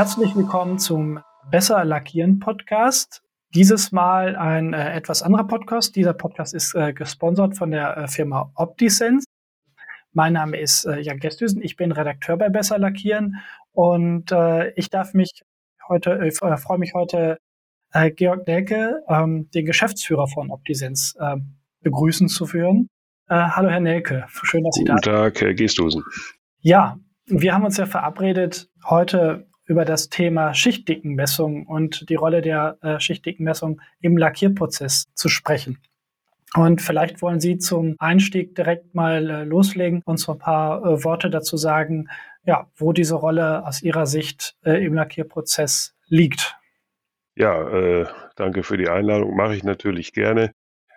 Herzlich willkommen zum Besser Lackieren Podcast. Dieses Mal ein äh, etwas anderer Podcast. Dieser Podcast ist äh, gesponsert von der äh, Firma OptiSense. Mein Name ist äh, Jan Gestüsen. Ich bin Redakteur bei Besser Lackieren und äh, ich darf mich heute, äh, freue mich heute, Georg Nelke, ähm, den Geschäftsführer von OptiSense, äh, begrüßen zu führen. Hallo, Herr Nelke. Schön, dass Guten Sie da sind. Guten Tag, Herr Gestosen. Ja, wir haben uns ja verabredet, heute über das Thema Schichtdickenmessung und die Rolle der äh, Schichtdickenmessung im Lackierprozess zu sprechen. Und vielleicht wollen Sie zum Einstieg direkt mal äh, loslegen und so ein paar äh, Worte dazu sagen, ja, wo diese Rolle aus Ihrer Sicht äh, im Lackierprozess liegt. Ja, äh, danke für die Einladung. Mache ich natürlich gerne.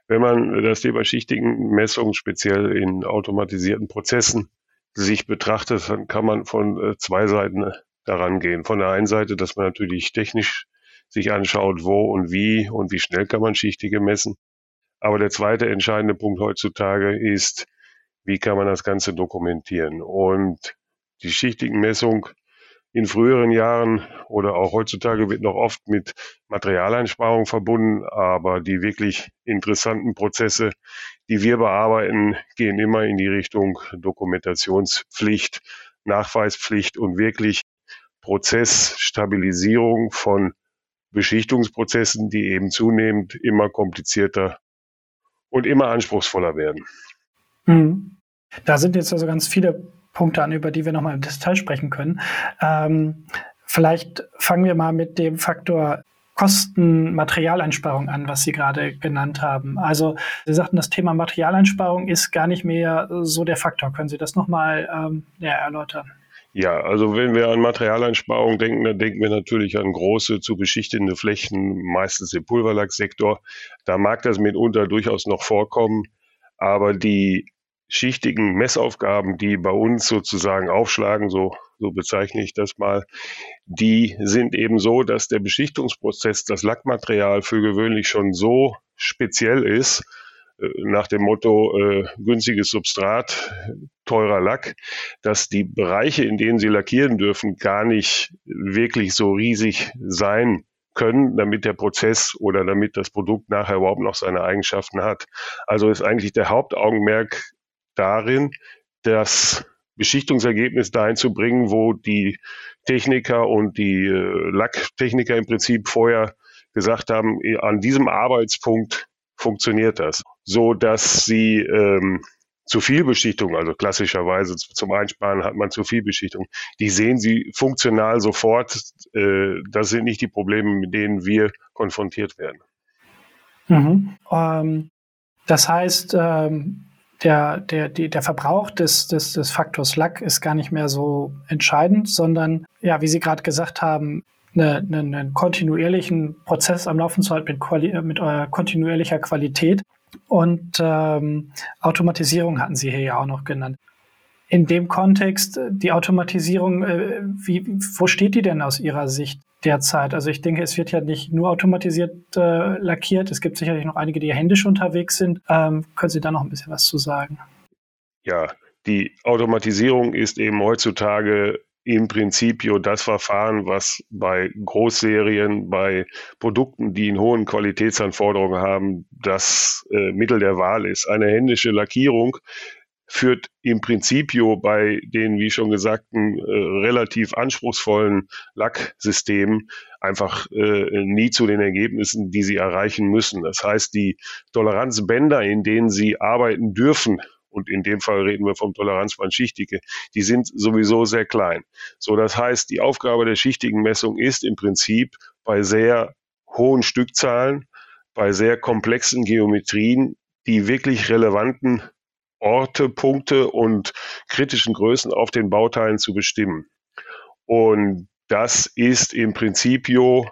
Wenn man das Thema Schichtigenmessung speziell in automatisierten Prozessen sich betrachtet, dann kann man von äh, zwei Seiten daran gehen. Von der einen Seite, dass man natürlich technisch sich anschaut, wo und wie und wie schnell kann man Schichtige messen. Aber der zweite entscheidende Punkt heutzutage ist, wie kann man das Ganze dokumentieren? Und die Schichtigenmessung in früheren Jahren oder auch heutzutage wird noch oft mit Materialeinsparung verbunden, aber die wirklich interessanten Prozesse, die wir bearbeiten, gehen immer in die Richtung Dokumentationspflicht, Nachweispflicht und wirklich Prozessstabilisierung von Beschichtungsprozessen, die eben zunehmend immer komplizierter und immer anspruchsvoller werden. Mhm. Da sind jetzt also ganz viele Punkte an, über die wir nochmal im Detail sprechen können. Ähm, vielleicht fangen wir mal mit dem Faktor Kosten, Materialeinsparung an, was Sie gerade genannt haben. Also Sie sagten, das Thema Materialeinsparung ist gar nicht mehr so der Faktor. Können Sie das nochmal ähm, ja, erläutern? Ja, also wenn wir an Materialeinsparung denken, dann denken wir natürlich an große zu beschichtende Flächen, meistens im Pulverlacksektor. Da mag das mitunter durchaus noch vorkommen, aber die schichtigen Messaufgaben, die bei uns sozusagen aufschlagen, so, so bezeichne ich das mal, die sind eben so, dass der Beschichtungsprozess, das Lackmaterial für gewöhnlich schon so speziell ist, nach dem Motto äh, günstiges Substrat, teurer Lack, dass die Bereiche, in denen sie lackieren dürfen, gar nicht wirklich so riesig sein können, damit der Prozess oder damit das Produkt nachher überhaupt noch seine Eigenschaften hat. Also ist eigentlich der Hauptaugenmerk darin, das Beschichtungsergebnis dahin zu bringen, wo die Techniker und die äh, Lacktechniker im Prinzip vorher gesagt haben, an diesem Arbeitspunkt funktioniert das, so dass sie ähm, zu viel Beschichtung, also klassischerweise zum Einsparen hat man zu viel Beschichtung. Die sehen sie funktional sofort. Äh, das sind nicht die Probleme, mit denen wir konfrontiert werden. Mhm. Ähm, das heißt, ähm, der, der, die, der Verbrauch des, des, des Faktors Lack ist gar nicht mehr so entscheidend, sondern, ja, wie Sie gerade gesagt haben, eine, eine, einen kontinuierlichen Prozess am Laufen zu halten mit, Quali mit eurer kontinuierlicher Qualität. Und ähm, Automatisierung hatten Sie hier ja auch noch genannt. In dem Kontext, die Automatisierung, äh, wie, wo steht die denn aus Ihrer Sicht derzeit? Also ich denke, es wird ja nicht nur automatisiert äh, lackiert. Es gibt sicherlich noch einige, die händisch unterwegs sind. Ähm, können Sie da noch ein bisschen was zu sagen? Ja, die Automatisierung ist eben heutzutage im Prinzip das Verfahren, was bei Großserien, bei Produkten, die in hohen Qualitätsanforderungen haben, das äh, Mittel der Wahl ist. Eine händische Lackierung führt im Prinzipio bei den, wie schon gesagten, äh, relativ anspruchsvollen Lacksystemen einfach äh, nie zu den Ergebnissen, die sie erreichen müssen. Das heißt, die Toleranzbänder, in denen sie arbeiten dürfen, und in dem Fall reden wir vom Toleranzband Schichtige, die sind sowieso sehr klein. So, das heißt, die Aufgabe der schichtigen Messung ist im Prinzip bei sehr hohen Stückzahlen, bei sehr komplexen Geometrien, die wirklich relevanten Orte, Punkte und kritischen Größen auf den Bauteilen zu bestimmen. Und das ist im Prinzipio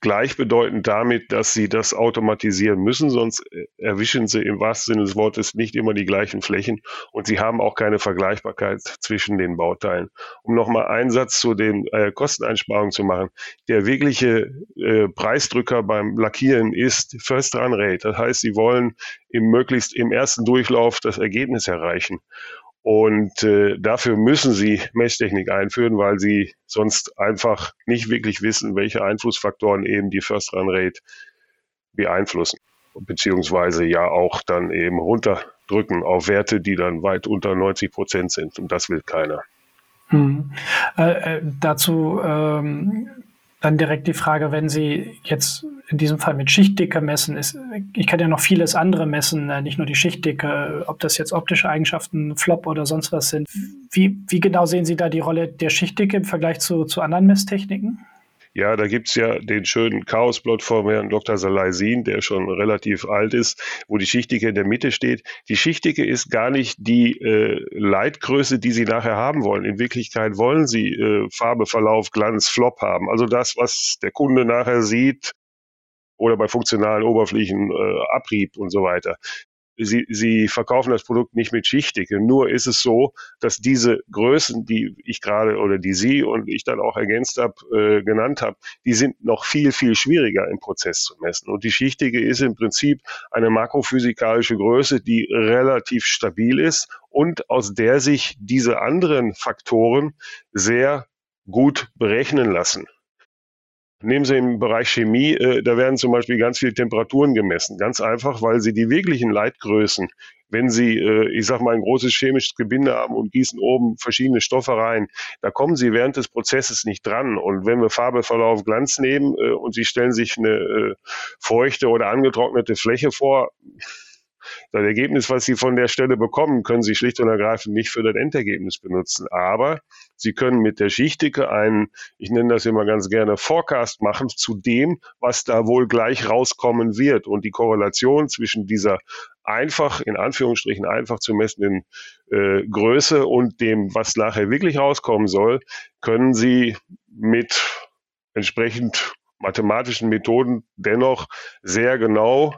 gleichbedeutend damit, dass sie das automatisieren müssen, sonst äh, erwischen sie im wahrsten Sinne des Wortes nicht immer die gleichen Flächen und sie haben auch keine Vergleichbarkeit zwischen den Bauteilen. Um nochmal einen Satz zu den äh, Kosteneinsparungen zu machen. Der wirkliche äh, Preisdrücker beim Lackieren ist First Run Rate. Das heißt, sie wollen im möglichst im ersten Durchlauf das Ergebnis erreichen. Und äh, dafür müssen sie Messtechnik einführen, weil sie sonst einfach nicht wirklich wissen, welche Einflussfaktoren eben die First Run Rate beeinflussen, beziehungsweise ja auch dann eben runterdrücken auf Werte, die dann weit unter 90 Prozent sind. Und das will keiner. Hm. Äh, äh, dazu ähm, dann direkt die Frage, wenn Sie jetzt in diesem Fall mit Schichtdicke messen, ist, ich kann ja noch vieles andere messen, äh, nicht nur die Schichtdicke, ob das jetzt optische Eigenschaften, Flop oder sonst was sind. Wie, wie genau sehen Sie da die Rolle der Schichtdicke im Vergleich zu, zu anderen Messtechniken? Ja, da gibt's ja den schönen Chaosplot vom Herrn Dr. Salaisin, der schon relativ alt ist, wo die Schichtdicke in der Mitte steht. Die Schichtdicke ist gar nicht die äh, Leitgröße, die Sie nachher haben wollen. In Wirklichkeit wollen Sie äh, Farbe, Verlauf, Glanz, Flop haben. Also das, was der Kunde nachher sieht, oder bei funktionalen Oberflächen äh, Abrieb und so weiter sie, sie verkaufen das Produkt nicht mit Schichtdicke. Nur ist es so, dass diese Größen, die ich gerade oder die Sie und ich dann auch ergänzt habe, äh, genannt habe, die sind noch viel, viel schwieriger im Prozess zu messen. Und die Schichtdicke ist im Prinzip eine makrophysikalische Größe, die relativ stabil ist und aus der sich diese anderen Faktoren sehr gut berechnen lassen. Nehmen Sie im Bereich Chemie, äh, da werden zum Beispiel ganz viele Temperaturen gemessen. Ganz einfach, weil Sie die wirklichen Leitgrößen, wenn Sie, äh, ich sag mal, ein großes chemisches Gebinde haben und gießen oben verschiedene Stoffe rein, da kommen Sie während des Prozesses nicht dran. Und wenn wir Farbe, Verlauf, Glanz nehmen äh, und Sie stellen sich eine äh, feuchte oder angetrocknete Fläche vor, das Ergebnis, was Sie von der Stelle bekommen, können Sie schlicht und ergreifend nicht für das Endergebnis benutzen. Aber Sie können mit der Schichtdicke einen, ich nenne das immer ganz gerne, Forecast machen zu dem, was da wohl gleich rauskommen wird. Und die Korrelation zwischen dieser einfach, in Anführungsstrichen einfach zu messenden äh, Größe und dem, was nachher wirklich rauskommen soll, können Sie mit entsprechend mathematischen Methoden dennoch sehr genau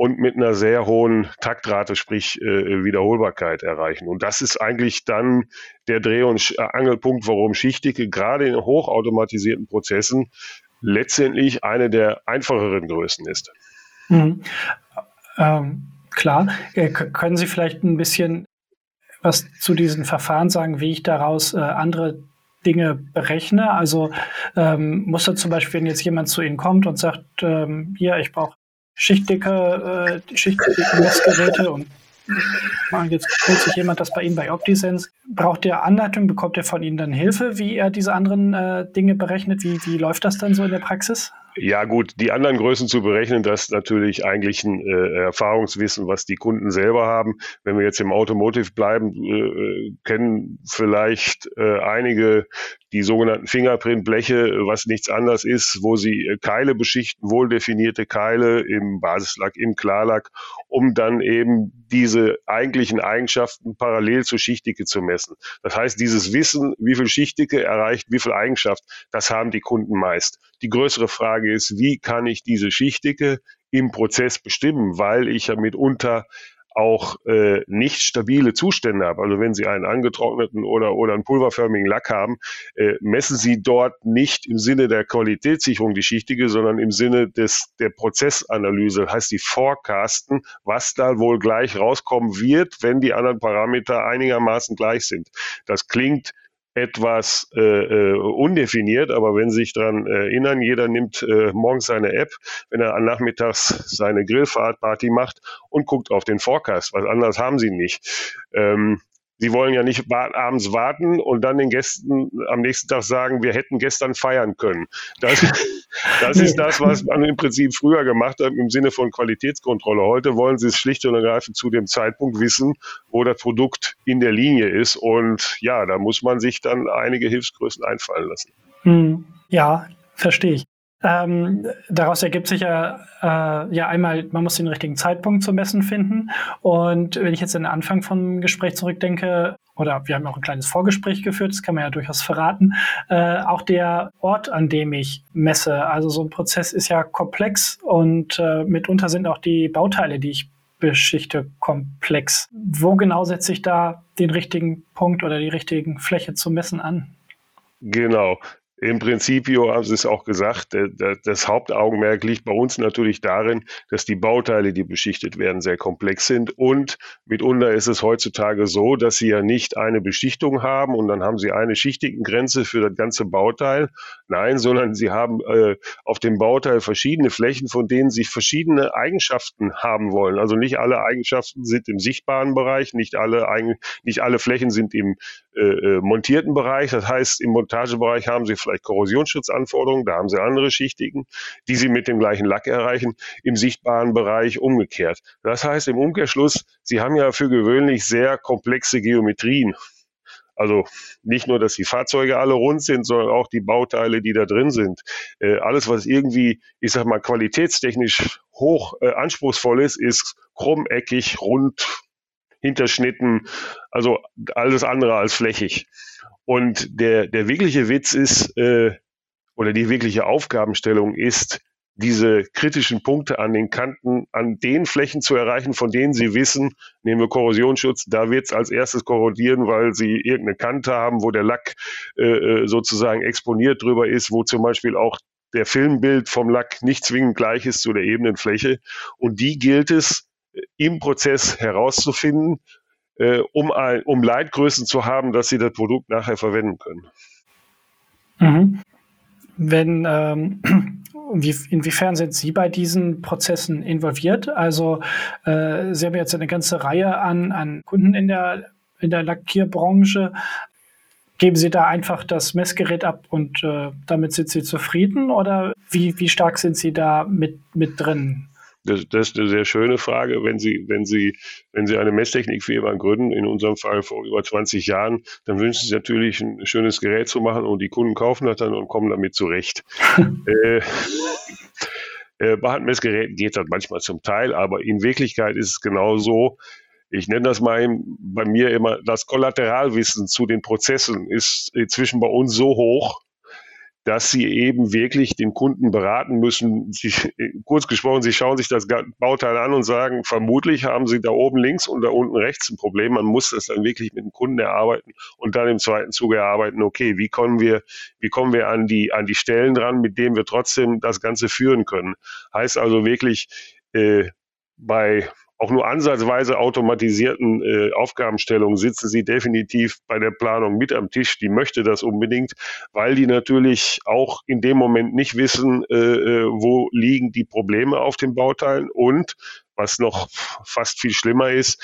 und mit einer sehr hohen Taktrate, sprich äh, Wiederholbarkeit erreichen. Und das ist eigentlich dann der Dreh- und äh, Angelpunkt, warum Schichtdicke gerade in hochautomatisierten Prozessen letztendlich eine der einfacheren Größen ist. Mhm. Ähm, klar. Äh, können Sie vielleicht ein bisschen was zu diesen Verfahren sagen, wie ich daraus äh, andere Dinge berechne? Also ähm, muss da zum Beispiel, wenn jetzt jemand zu Ihnen kommt und sagt, ähm, hier, ich brauche schichtdicke, äh, schichtdicke Messgeräte und jetzt holt sich jemand das bei Ihnen bei OptiSense. Braucht der Anleitung? Bekommt er von Ihnen dann Hilfe, wie er diese anderen äh, Dinge berechnet? Wie, wie läuft das dann so in der Praxis? Ja gut, die anderen Größen zu berechnen, das ist natürlich eigentlich ein äh, Erfahrungswissen, was die Kunden selber haben. Wenn wir jetzt im Automotive bleiben, äh, kennen vielleicht äh, einige die sogenannten Fingerprint-Bleche, was nichts anderes ist, wo sie äh, Keile beschichten, wohl definierte Keile im Basislack, im Klarlack, um dann eben diese eigentlichen Eigenschaften parallel zur Schichtdicke zu messen. Das heißt, dieses Wissen, wie viel Schichtdicke erreicht, wie viel Eigenschaft, das haben die Kunden meist. Die größere Frage ist, wie kann ich diese Schichtdicke im Prozess bestimmen, weil ich ja mitunter auch äh, nicht stabile Zustände habe. Also wenn Sie einen angetrockneten oder, oder einen pulverförmigen Lack haben, äh, messen Sie dort nicht im Sinne der Qualitätssicherung die Schichtige, sondern im Sinne des, der Prozessanalyse, heißt die Forecasten, was da wohl gleich rauskommen wird, wenn die anderen Parameter einigermaßen gleich sind. Das klingt etwas äh, äh, undefiniert, aber wenn Sie sich daran erinnern, jeder nimmt äh, morgens seine App, wenn er nachmittags seine Grillfahrtparty macht und guckt auf den Forecast. Was anderes haben Sie nicht. Ähm, Sie wollen ja nicht abends warten und dann den Gästen am nächsten Tag sagen, wir hätten gestern feiern können. Das, das ist das, was man im Prinzip früher gemacht hat im Sinne von Qualitätskontrolle. Heute wollen Sie es schlicht und ergreifend zu dem Zeitpunkt wissen, wo das Produkt in der Linie ist. Und ja, da muss man sich dann einige Hilfsgrößen einfallen lassen. Hm. Ja, verstehe ich. Ähm, daraus ergibt sich ja, äh, ja einmal, man muss den richtigen Zeitpunkt zum Messen finden. Und wenn ich jetzt an den Anfang vom Gespräch zurückdenke, oder wir haben auch ein kleines Vorgespräch geführt, das kann man ja durchaus verraten, äh, auch der Ort, an dem ich messe. Also so ein Prozess ist ja komplex und äh, mitunter sind auch die Bauteile, die ich beschichte, komplex. Wo genau setze ich da den richtigen Punkt oder die richtigen Fläche zum Messen an? Genau Im Prinzipio haben Sie es auch gesagt, das Hauptaugenmerk liegt bei uns natürlich darin, dass die Bauteile, die beschichtet werden, sehr komplex sind. Und mitunter ist es heutzutage so, dass Sie ja nicht eine Beschichtung haben und dann haben Sie eine Schichtigengrenze für das ganze Bauteil. Nein, sondern Sie haben äh, auf dem Bauteil verschiedene Flächen, von denen Sie verschiedene Eigenschaften haben wollen. Also nicht alle Eigenschaften sind im sichtbaren Bereich, nicht alle, nicht alle Flächen sind im äh, äh, montierten Bereich. Das heißt, im Montagebereich haben Sie vielleicht Korrosionsschutzanforderungen, da haben Sie andere Schichtigen, die Sie mit dem gleichen Lack erreichen, im sichtbaren Bereich umgekehrt. Das heißt im Umkehrschluss, Sie haben ja für gewöhnlich sehr komplexe Geometrien. Also nicht nur, dass die Fahrzeuge alle rund sind, sondern auch die Bauteile, die da drin sind. Äh, alles, was irgendwie, ich sag mal, qualitätstechnisch hoch äh, anspruchsvoll ist, ist krummeckig, rund, hinterschnitten, also alles andere als flächig. Und der, der wirkliche Witz ist, äh, oder die wirkliche Aufgabenstellung ist, diese kritischen Punkte an den Kanten, an den Flächen zu erreichen, von denen Sie wissen, nehmen wir Korrosionsschutz, da wird es als erstes korrodieren, weil Sie irgendeine Kante haben, wo der Lack äh, äh, sozusagen exponiert drüber ist, wo zum Beispiel auch der Filmbild vom Lack nicht zwingend gleich ist zu der ebenen Fläche. Und die gilt es im Prozess herauszufinden, äh, um, ein, um Leitgrößen zu haben, dass sie das Produkt nachher verwenden können. Mhm. Wenn, ähm, wie, inwiefern sind Sie bei diesen Prozessen involviert? Also äh, Sie haben jetzt eine ganze Reihe an, an Kunden in der, in der Lackierbranche. Geben Sie da einfach das Messgerät ab und äh, damit sind Sie zufrieden oder wie, wie stark sind Sie da mit, mit drin? Das, das ist eine sehr schöne Frage. Wenn Sie, wenn Sie, wenn Sie eine Messtechnikfirma gründen, in unserem Fall vor über 20 Jahren, dann wünschen Sie natürlich ein schönes Gerät zu machen und die Kunden kaufen das dann und kommen damit zurecht. äh, äh, bei Handmessgeräten geht das manchmal zum Teil, aber in Wirklichkeit ist es genau so, ich nenne das mal bei mir immer, das Kollateralwissen zu den Prozessen ist inzwischen bei uns so hoch, dass sie eben wirklich den Kunden beraten müssen. Sie, kurz gesprochen, sie schauen sich das Bauteil an und sagen, vermutlich haben sie da oben links und da unten rechts ein Problem. Man muss das dann wirklich mit dem Kunden erarbeiten und dann im zweiten Zuge erarbeiten, okay, wie kommen wir, wie kommen wir an die, an die Stellen dran, mit denen wir trotzdem das Ganze führen können. Heißt also wirklich, äh, bei auch nur ansatzweise automatisierten äh, Aufgabenstellungen sitzen sie definitiv bei der Planung mit am Tisch. Die möchte das unbedingt, weil die natürlich auch in dem Moment nicht wissen, äh, äh wo liegen die Probleme auf den Bauteilen und was noch fast viel schlimmer ist,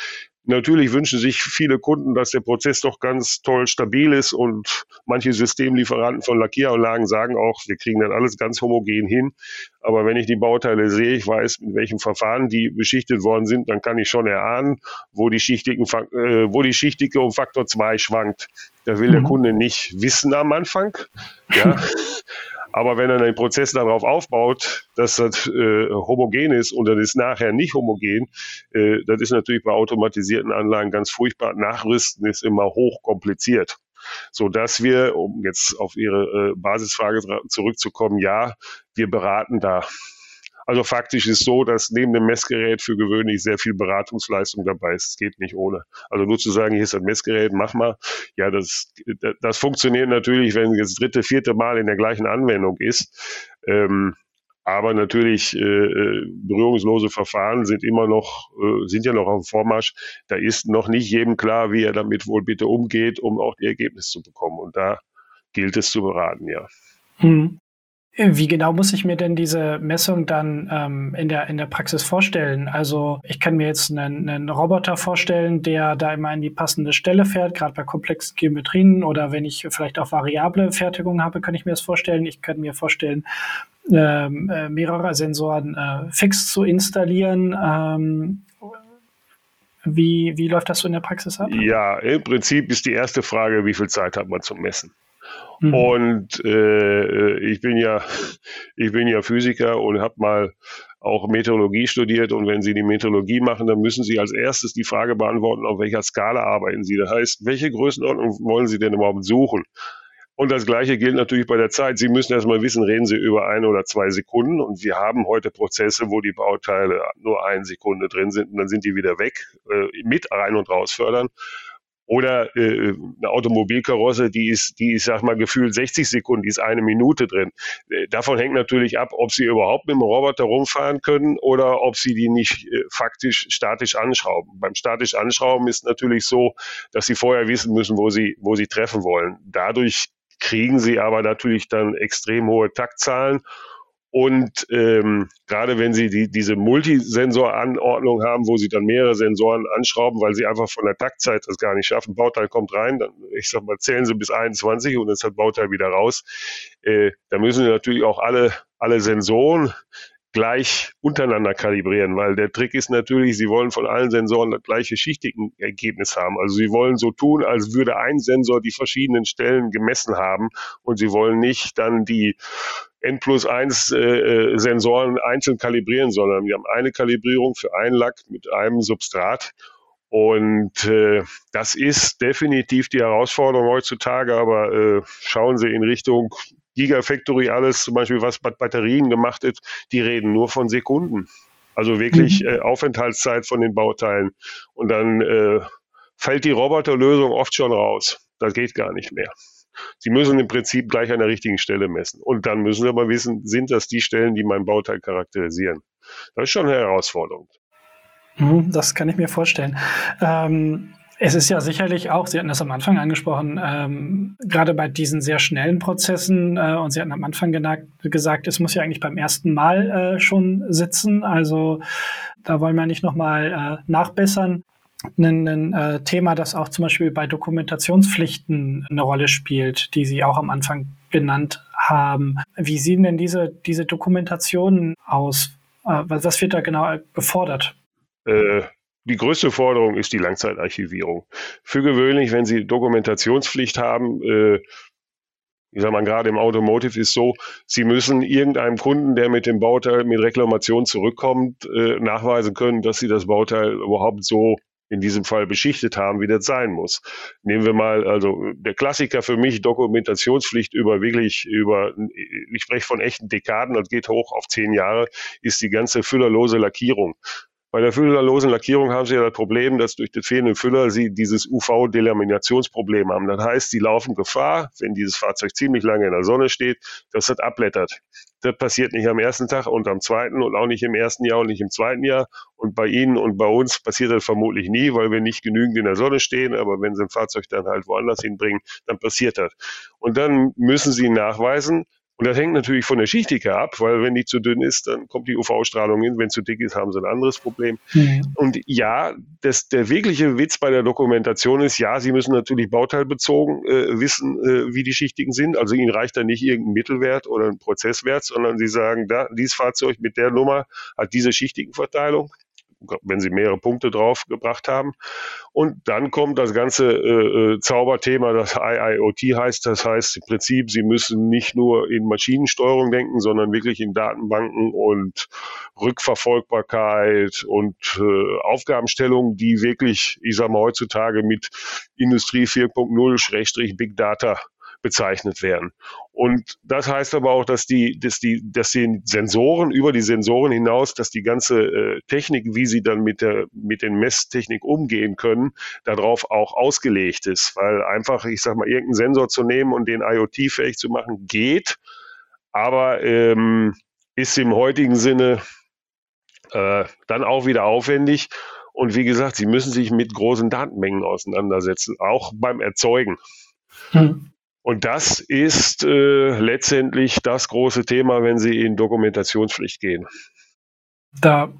Natürlich wünschen sich viele Kunden, dass der Prozess doch ganz toll stabil ist und manche Systemlieferanten von Lackieranlagen sagen auch, wir kriegen dann alles ganz homogen hin. Aber wenn ich die Bauteile sehe, ich weiß, mit welchem Verfahren die beschichtet worden sind, dann kann ich schon erahnen, wo die, schichtigen, äh, wo die Schichtige um Faktor 2 schwankt. Da will mhm. der Kunde nicht wissen am Anfang. Ja. Aber wenn er den Prozess darauf aufbaut, dass das äh, homogen ist und das ist nachher nicht homogen, äh, das ist natürlich bei automatisierten Anlagen ganz furchtbar. Nachrüsten ist immer hoch kompliziert so dass wir, um jetzt auf Ihre äh, Basisfrage zurückzukommen, ja, wir beraten da also faktisch ist so, dass neben dem Messgerät für gewöhnlich sehr viel Beratungsleistung dabei ist. Es geht nicht ohne. Also nur zu sagen, hier ist ein Messgerät, mach mal. Ja, das, das funktioniert natürlich, wenn es das dritte, vierte Mal in der gleichen Anwendung ist. Ähm, aber natürlich äh, äh, berührungslose Verfahren sind immer noch, äh, sind ja noch auf dem Vormarsch. Da ist noch nicht jedem klar, wie er damit wohl bitte umgeht, um auch die Ergebnisse zu bekommen. Und da gilt es zu beraten, ja. Hm. Wie genau muss ich mir denn diese Messung dann ähm, in, der, in der Praxis vorstellen? Also ich kann mir jetzt einen, einen Roboter vorstellen, der da immer in die passende Stelle fährt, gerade bei komplexen Geometrien oder wenn ich vielleicht auch variable Fertigung habe, kann ich mir das vorstellen. Ich kann mir vorstellen, ähm, äh, mehrere Sensoren äh, fix zu installieren. Ähm, wie, wie läuft das so in der Praxis ab? Ja, im Prinzip ist die erste Frage, wie viel Zeit hat man zum Messen? Mhm. Und äh, ich bin ja, ich bin ja Physiker und habe mal auch Meteorologie studiert und wenn Sie die Meteorologie machen, dann müssen Sie als erstes die Frage beantworten, auf welcher Skala arbeiten Sie. Das heißt, welche Größenordnung wollen Sie denn überhaupt suchen? Und das Gleiche gilt natürlich bei der Zeit. Sie müssen erstmal wissen, reden Sie über ein oder zwei Sekunden. Und wir haben heute Prozesse, wo die Bauteile nur eine Sekunde drin sind und dann sind die wieder weg, äh, mit rein und raus fördern. Oder äh, eine Automobilkarosse, die ist, die ist, sag mal, gefühlt 60 Sekunden, die ist eine Minute drin. Äh, davon hängt natürlich ab, ob sie überhaupt mit dem Roboter rumfahren können oder ob sie die nicht äh, faktisch statisch anschrauben. Beim statisch anschrauben ist natürlich so, dass sie vorher wissen müssen, wo sie, wo sie treffen wollen. Dadurch kriegen sie aber natürlich dann extrem hohe Taktzahlen und ähm, gerade wenn Sie die, diese Multisensoranordnung haben, wo Sie dann mehrere Sensoren anschrauben, weil Sie einfach von der Taktzeit das gar nicht schaffen, Bauteil kommt rein, dann, ich sag mal, zählen Sie bis 21 und dann ist das Bauteil wieder raus. Äh, da müssen Sie natürlich auch alle, alle Sensoren gleich untereinander kalibrieren, weil der Trick ist natürlich, Sie wollen von allen Sensoren das gleiche schichtigen Ergebnis haben. Also Sie wollen so tun, als würde ein Sensor die verschiedenen Stellen gemessen haben und Sie wollen nicht dann die N plus 1 äh, äh, Sensoren einzeln kalibrieren, sondern wir haben eine Kalibrierung für einen Lack mit einem Substrat. Und äh, das ist definitiv die Herausforderung heutzutage, aber äh, schauen Sie in Richtung Gigafactory alles, zum Beispiel was bei Batterien gemacht ist, die reden nur von Sekunden. Also wirklich mhm. äh, Aufenthaltszeit von den Bauteilen. Und dann äh, fällt die Roboterlösung oft schon raus. Das geht gar nicht mehr. Sie müssen im Prinzip gleich an der richtigen Stelle messen. Und dann müssen Sie aber wissen, sind das die Stellen, die mein Bauteil charakterisieren. Das ist schon eine Herausforderung. Mhm, das kann ich mir vorstellen. Ähm, es ist ja sicherlich auch, Sie hatten das am Anfang angesprochen, ähm, gerade bei diesen sehr schnellen Prozessen, äh, und Sie hatten am Anfang gesagt, es muss ja eigentlich beim ersten Mal äh, schon sitzen. Also da wollen wir nicht nochmal äh, nachbessern ein, ein äh, Thema, das auch zum Beispiel bei Dokumentationspflichten eine Rolle spielt, die Sie auch am Anfang genannt haben. Wie sehen denn diese, diese Dokumentationen aus? Äh, was wird da genau gefordert? Äh, die größte Forderung ist die Langzeitarchivierung. Für gewöhnlich, wenn Sie Dokumentationspflicht haben, äh, ich sage mal, gerade im Automotive ist so, Sie müssen irgendeinem Kunden, der mit dem Bauteil mit Reklamation zurückkommt, nachweisen können, dass Sie das Bauteil überhaupt so in diesem Fall beschichtet haben, wie das sein muss. Nehmen wir mal, also der Klassiker für mich, Dokumentationspflicht über wirklich, über, ich spreche von echten Dekaden, das geht hoch auf zehn Jahre, ist die ganze füllerlose Lackierung. Bei der füllerlosen Lackierung haben Sie ja das Problem, dass durch den fehlenden Füller Sie dieses UV-Delaminationsproblem haben. Das heißt, Sie laufen Gefahr, wenn dieses Fahrzeug ziemlich lange in der Sonne steht, dass das abblättert. Das passiert nicht am ersten Tag und am zweiten und auch nicht im ersten Jahr und nicht im zweiten Jahr. Und bei Ihnen und bei uns passiert das vermutlich nie, weil wir nicht genügend in der Sonne stehen. Aber wenn Sie ein Fahrzeug dann halt woanders hinbringen, dann passiert das. Und dann müssen Sie nachweisen, und das hängt natürlich von der Schichtdicke ab, weil wenn die zu dünn ist, dann kommt die UV-Strahlung hin. Wenn zu dick ist, haben sie ein anderes Problem. Mhm. Und ja, das, der wirkliche Witz bei der Dokumentation ist, ja, Sie müssen natürlich bauteilbezogen äh, wissen, äh, wie die Schichtigen sind. Also Ihnen reicht da nicht irgendein Mittelwert oder ein Prozesswert, sondern Sie sagen, da, dieses Fahrzeug mit der Nummer hat diese schichtigen Verteilung wenn sie mehrere Punkte draufgebracht haben. Und dann kommt das ganze äh, äh Zauberthema, das IIoT heißt. Das heißt im Prinzip, Sie müssen nicht nur in Maschinensteuerung denken, sondern wirklich in Datenbanken und Rückverfolgbarkeit und äh, Aufgabenstellungen, die wirklich, ich sage mal, heutzutage mit Industrie 4.0 Big Data bezeichnet werden. Und das heißt aber auch, dass die, dass die, dass die Sensoren über die Sensoren hinaus, dass die ganze äh, Technik, wie sie dann mit der, mit den Messtechnik umgehen können, darauf auch ausgelegt ist. Weil einfach, ich sag mal, irgendeinen Sensor zu nehmen und den IoT-fähig zu machen, geht, aber ähm, ist im heutigen Sinne äh, dann auch wieder aufwendig. Und wie gesagt, sie müssen sich mit großen Datenmengen auseinandersetzen, auch beim Erzeugen. Hm. Und das ist äh, letztendlich das große Thema, wenn Sie in Dokumentationspflicht gehen. Da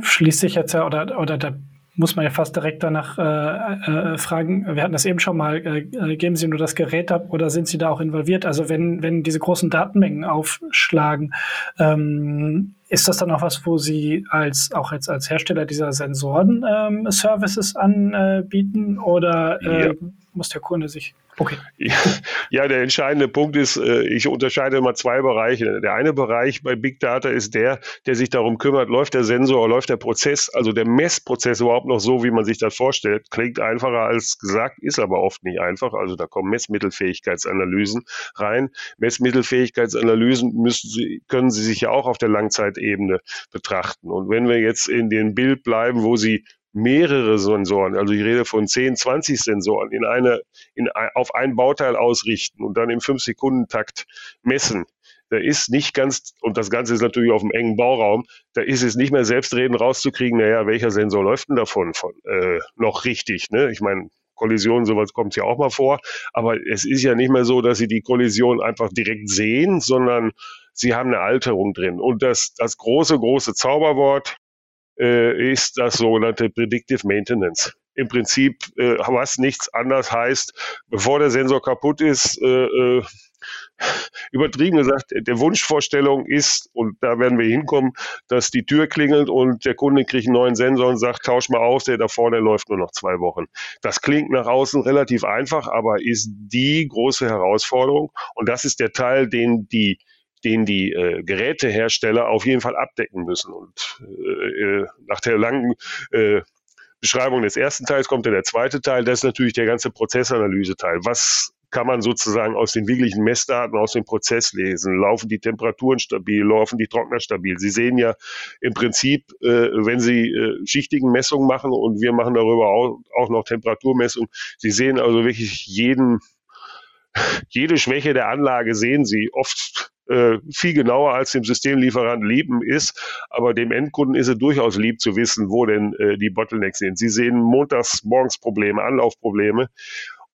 schließt sich jetzt ja, oder, oder da muss man ja fast direkt danach äh, äh, fragen, wir hatten das eben schon mal, äh, äh, geben Sie nur das Gerät ab oder sind Sie da auch involviert? Also wenn, wenn diese großen Datenmengen aufschlagen, ähm, ist das dann auch was, wo Sie als auch als, als Hersteller dieser Sensoren ähm, Services anbieten oder äh, ja. muss der Kunde sich Okay. Ja, der entscheidende Punkt ist, äh, ich unterscheide immer zwei Bereiche. Der eine Bereich bei Big Data ist der, der sich darum kümmert, läuft der Sensor, läuft der Prozess, also der Messprozess überhaupt noch so, wie man sich das vorstellt. Klingt einfacher als gesagt, ist aber oft nicht einfach. Also da kommen Messmittelfähigkeitsanalysen rein. Messmittelfähigkeitsanalysen müssen Sie, können Sie sich ja auch auf der Langzeitebene betrachten. Und wenn wir jetzt in dem Bild bleiben, wo Sie mehrere Sensoren, also ich rede von 10, 20 Sensoren, in eine, in, auf ein Bauteil ausrichten und dann im 5-Sekunden-Takt messen, da ist nicht ganz, und das Ganze ist natürlich auf einem engen Bauraum, da ist es nicht mehr selbstredend rauszukriegen, naja, welcher Sensor läuft denn davon von, äh, noch richtig. Ne? Ich meine, Kollision, sowas kommt ja auch mal vor. Aber es ist ja nicht mehr so, dass Sie die Kollision einfach direkt sehen, sondern Sie haben eine Alterung drin. Und das, das große, große Zauberwort äh, ist das sogenannte Predictive Maintenance. Im Prinzip, äh, was nichts anders heißt, bevor der Sensor kaputt ist, äh, äh, übertrieben gesagt, der Wunschvorstellung ist, und da werden wir hinkommen, dass die Tür klingelt und der Kunde kriegt einen neuen Sensor und sagt, tausch mal aus, der da vorne läuft nur noch zwei Wochen. Das klingt nach außen relativ einfach, aber ist die große Herausforderung. Und das ist der Teil, den die den die äh, Gerätehersteller auf jeden Fall abdecken müssen. Und äh, äh nach der langen äh, Beschreibung des ersten Teils kommt dann der zweite Teil. Das ist natürlich der ganze Prozessanalyse-Teil. Was kann man sozusagen aus den wirklichen Messdaten aus dem Prozess lesen. Laufen die Temperaturen stabil, laufen die Trockner stabil. Sie sehen ja im Prinzip, äh, wenn Sie äh, schichtigen Messungen machen und wir machen darüber auch, auch noch Temperaturmessungen, Sie sehen also wirklich jeden, jede Schwäche der Anlage sehen Sie oft äh, viel genauer als dem Systemlieferanten lieben ist, aber dem Endkunden ist es durchaus lieb zu wissen, wo denn äh, die Bottlenecks sind. Sie sehen montags morgens Probleme, Anlaufprobleme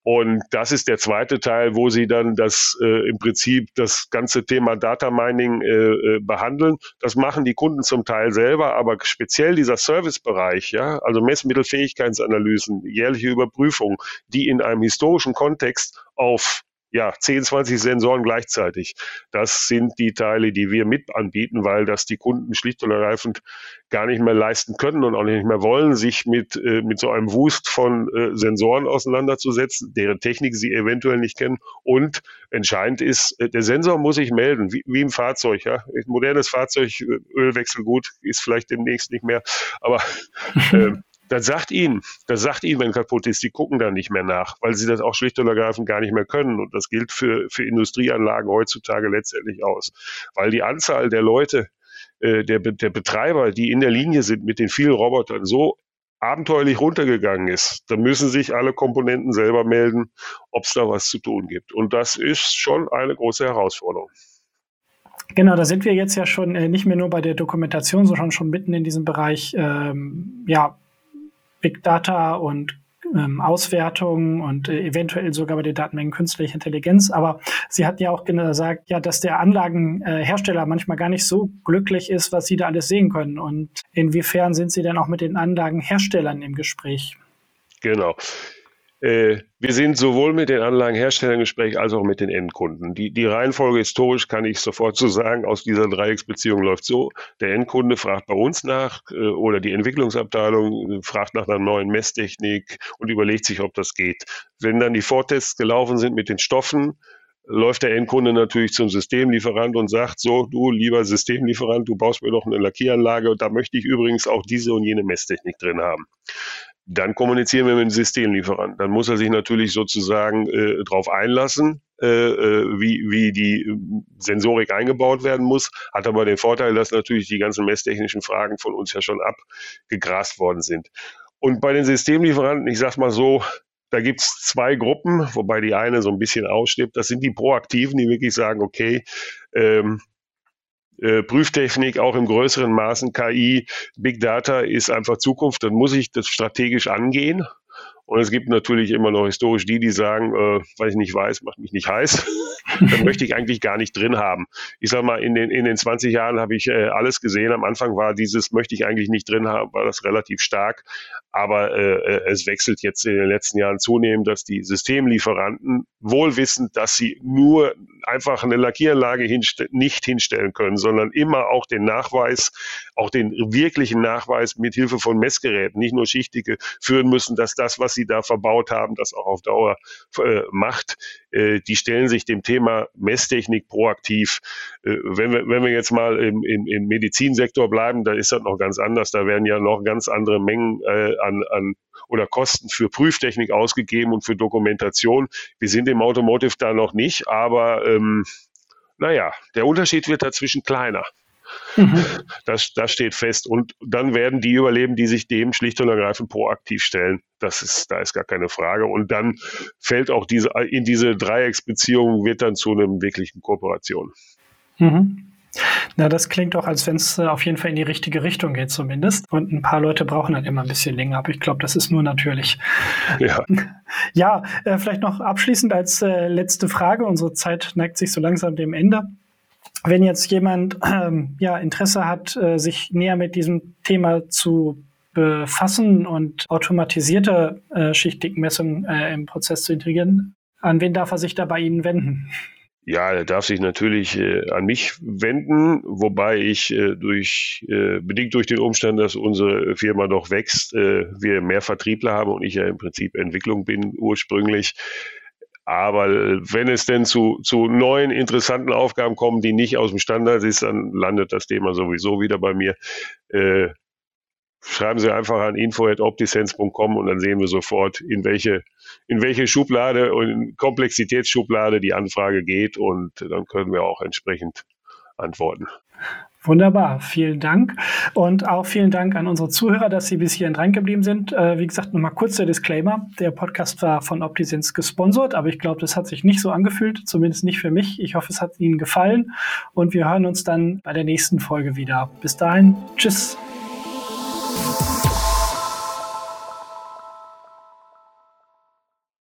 und das ist der zweite Teil, wo Sie dann das äh, im Prinzip das ganze Thema Data Mining äh, äh, behandeln. Das machen die Kunden zum Teil selber, aber speziell dieser Servicebereich, ja, also Messmittelfähigkeitsanalysen, jährliche Überprüfungen, die in einem historischen Kontext auf ja, 10, 20 Sensoren gleichzeitig. Das sind die Teile, die wir mit anbieten, weil das die Kunden schlicht und ergreifend gar nicht mehr leisten können und auch nicht mehr wollen, sich mit, äh, mit so einem Wust von äh, Sensoren auseinanderzusetzen, deren Technik sie eventuell nicht kennen. Und entscheidend ist, äh, der Sensor muss sich melden, wie, wie im Fahrzeug. Ja? Ein modernes Fahrzeug, äh, Ölwechsel gut, ist vielleicht demnächst nicht mehr, aber äh, das sagt ihnen, das sagt ihnen, wenn kaputt ist, die gucken da nicht mehr nach, weil sie das auch schlicht und ergreifend gar nicht mehr können. Und das gilt für, für Industrieanlagen heutzutage letztendlich aus. Weil die Anzahl der Leute, äh, der, der Betreiber, die in der Linie sind mit den vielen Robotern, so abenteuerlich runtergegangen ist, dann müssen sich alle Komponenten selber melden, ob es da was zu tun gibt. Und das ist schon eine große Herausforderung. Genau, da sind wir jetzt ja schon äh, nicht mehr nur bei der Dokumentation, sondern schon mitten in diesem Bereich ähm, ja, Big Data und ähm, Auswertung und äh, eventuell sogar bei den Datenmengen künstliche Intelligenz. Aber Sie hatten ja auch gesagt, ja, dass der Anlagenhersteller manchmal gar nicht so glücklich ist, was Sie da alles sehen können. Und inwiefern sind Sie denn auch mit den Anlagenherstellern im Gespräch? Genau. Äh, wir sind sowohl mit den Anlagenherstellern im Gespräch als auch mit den Endkunden. Die, die Reihenfolge historisch kann ich sofort so sagen, aus dieser Dreiecksbeziehung läuft so. Der Endkunde fragt bei uns nach äh, oder die Entwicklungsabteilung äh, fragt nach einer neuen Messtechnik und überlegt sich, ob das geht. Wenn dann die Vortests gelaufen sind mit den Stoffen, läuft der Endkunde natürlich zum Systemlieferant und sagt, so, du lieber Systemlieferant, du baust mir doch eine Lackieranlage und da möchte ich übrigens auch diese und jene Messtechnik drin haben. Dann kommunizieren wir mit dem Systemlieferanten. Dann muss er sich natürlich sozusagen äh, darauf einlassen, äh, äh, wie, wie die äh, Sensorik eingebaut werden muss, hat aber den Vorteil, dass natürlich die ganzen messtechnischen Fragen von uns ja schon abgegrast worden sind. Und bei den Systemlieferanten, ich sage mal so, da gibt es zwei Gruppen, wobei die eine so ein bisschen ausstirbt. Das sind die Proaktiven, die wirklich sagen, okay, ähm, äh, Prüftechnik, auch im größeren Maßen KI, Big Data ist einfach Zukunft, dann muss ich das strategisch angehen. Und es gibt natürlich immer noch historisch die, die sagen, äh, weil ich nicht weiß, macht mich nicht heiß. dann möchte ich eigentlich gar nicht drin haben. Ich sag mal, in den, in den 20 Jahren habe ich äh, alles gesehen. Am Anfang war dieses, möchte ich eigentlich nicht drin haben, war das relativ stark. Aber äh, äh, es wechselt jetzt in den letzten Jahren zunehmend, dass die Systemlieferanten wohl wissen, dass sie nur einfach eine Lackieranlage hinste nicht hinstellen können, sondern immer auch den Nachweis, auch den wirklichen Nachweis mit Hilfe von Messgeräten, nicht nur schichtige, führen müssen, dass das, was sie da verbaut haben, das auch auf Dauer äh, macht. Äh, die stellen sich dem Thema Messtechnik proaktiv. Äh, wenn, wir, wenn wir jetzt mal im, im, im Medizinsektor bleiben, da ist das noch ganz anders. Da werden ja noch ganz andere Mengen äh, an, an oder Kosten für Prüftechnik ausgegeben und für Dokumentation. Wir sind im Automotive da noch nicht, aber ähm, naja, der Unterschied wird dazwischen kleiner. Mhm. Das, das steht fest. Und dann werden die überleben, die sich dem schlicht und ergreifend proaktiv stellen. Das ist, da ist gar keine Frage. Und dann fällt auch diese, in diese Dreiecksbeziehung wird dann zu einem wirklichen Kooperation. Mhm. Na, das klingt doch, als wenn es äh, auf jeden Fall in die richtige Richtung geht zumindest. Und ein paar Leute brauchen halt immer ein bisschen länger, aber ich glaube, das ist nur natürlich. Ja, ja äh, vielleicht noch abschließend als äh, letzte Frage. Unsere Zeit neigt sich so langsam dem Ende. Wenn jetzt jemand ähm, ja, Interesse hat, äh, sich näher mit diesem Thema zu befassen und automatisierte äh, Schichtdickmessungen äh, im Prozess zu integrieren, an wen darf er sich da bei Ihnen wenden? Ja, er darf sich natürlich äh, an mich wenden, wobei ich äh, durch äh, bedingt durch den Umstand, dass unsere Firma doch wächst, äh, wir mehr Vertriebler haben und ich ja im Prinzip Entwicklung bin ursprünglich. Aber wenn es denn zu, zu neuen interessanten Aufgaben kommen, die nicht aus dem Standard ist, dann landet das Thema sowieso wieder bei mir. Schreiben Sie einfach an info.optisense.com und dann sehen wir sofort, in welche, in welche Schublade und Komplexitätsschublade die Anfrage geht und dann können wir auch entsprechend antworten. Wunderbar, vielen Dank. Und auch vielen Dank an unsere Zuhörer, dass Sie bis hierhin dran geblieben sind. Äh, wie gesagt, nochmal kurz der Disclaimer. Der Podcast war von OptiSense gesponsert, aber ich glaube, das hat sich nicht so angefühlt, zumindest nicht für mich. Ich hoffe, es hat Ihnen gefallen und wir hören uns dann bei der nächsten Folge wieder. Bis dahin, tschüss.